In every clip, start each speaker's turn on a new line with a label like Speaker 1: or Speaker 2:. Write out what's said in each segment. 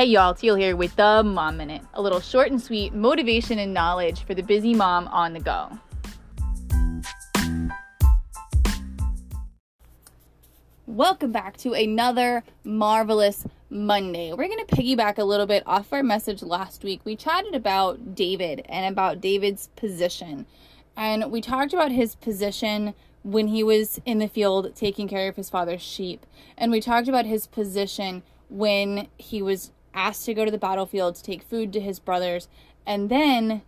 Speaker 1: Hey y'all, Teal here with the Mom Minute, a little short and sweet motivation and knowledge for the busy mom on the go. Welcome back to another marvelous Monday. We're going to piggyback a little bit off our message last week. We chatted about David and about David's position. And we talked about his position when he was in the field taking care of his father's sheep. And we talked about his position when he was asked to go to the battlefield to take food to his brothers. And then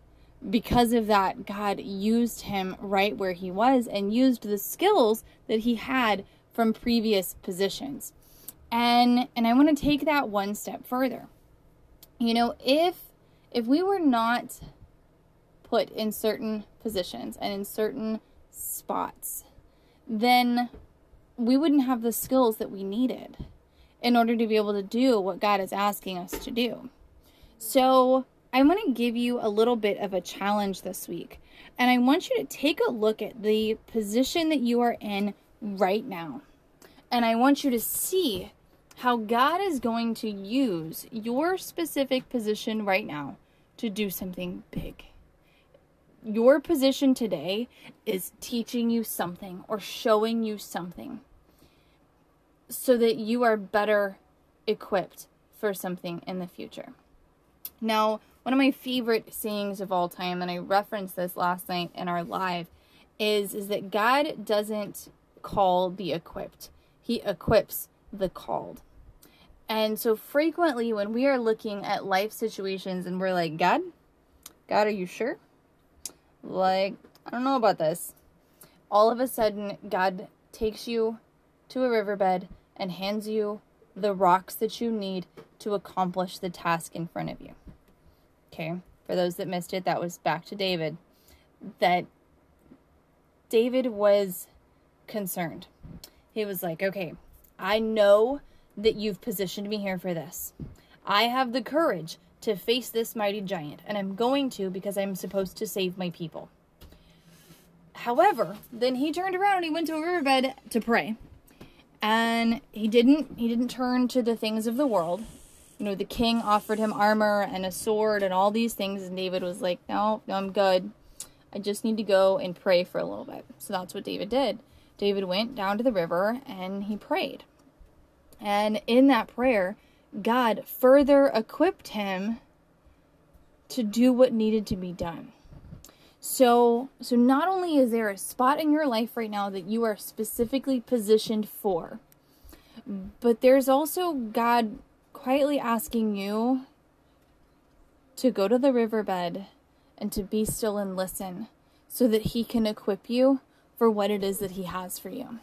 Speaker 1: because of that, God used him right where he was and used the skills that he had from previous positions. And and I want to take that one step further. You know, if if we were not put in certain positions and in certain spots, then we wouldn't have the skills that we needed in order to be able to do what God is asking us to do. So, I want to give you a little bit of a challenge this week. And I want you to take a look at the position that you are in right now. And I want you to see how God is going to use your specific position right now to do something big. Your position today is teaching you something or showing you something so that you are better equipped for something in the future. Now, one of my favorite sayings of all time, and I referenced this last night in our live, is, is that God doesn't call the equipped, He equips the called. And so frequently when we are looking at life situations and we're like, God, God, are you sure? Like, I don't know about this. All of a sudden, God takes you to a riverbed and hands you the rocks that you need to accomplish the task in front of you. Okay, for those that missed it, that was back to David. That David was concerned. He was like, okay, I know that you've positioned me here for this. I have the courage to face this mighty giant, and I'm going to because I'm supposed to save my people. However, then he turned around and he went to a riverbed to pray. And he didn't he didn't turn to the things of the world. You know, the king offered him armor and a sword and all these things and David was like, "No, no, I'm good. I just need to go and pray for a little bit." So that's what David did. David went down to the river and he prayed. And in that prayer, God further equipped him to do what needed to be done. So, so not only is there a spot in your life right now that you are specifically positioned for, but there's also God quietly asking you to go to the riverbed and to be still and listen so that he can equip you for what it is that he has for you.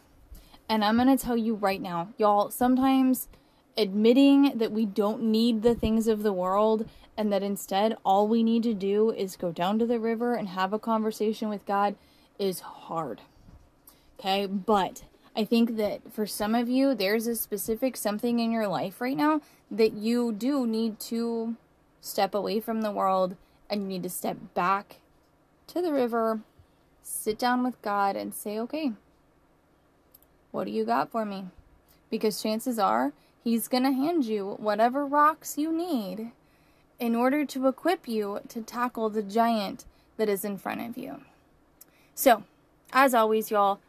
Speaker 1: And I'm going to tell you right now, y'all, sometimes admitting that we don't need the things of the world and that instead all we need to do is go down to the river and have a conversation with God is hard. Okay, but I think that for some of you, there's a specific something in your life right now that you do need to step away from the world and you need to step back to the river, sit down with God, and say, okay, what do you got for me? Because chances are he's going to hand you whatever rocks you need in order to equip you to tackle the giant that is in front of you. So, as always, y'all,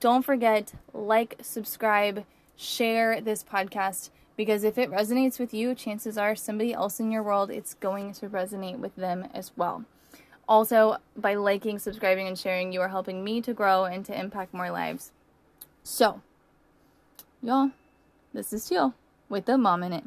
Speaker 1: don't forget like, subscribe, share this podcast because if it resonates with you, chances are somebody else in your world it's going to resonate with them as well. Also, by liking, subscribing, and sharing, you are helping me to grow and to impact more lives. So, y'all, this is Teal with the Mom Minute.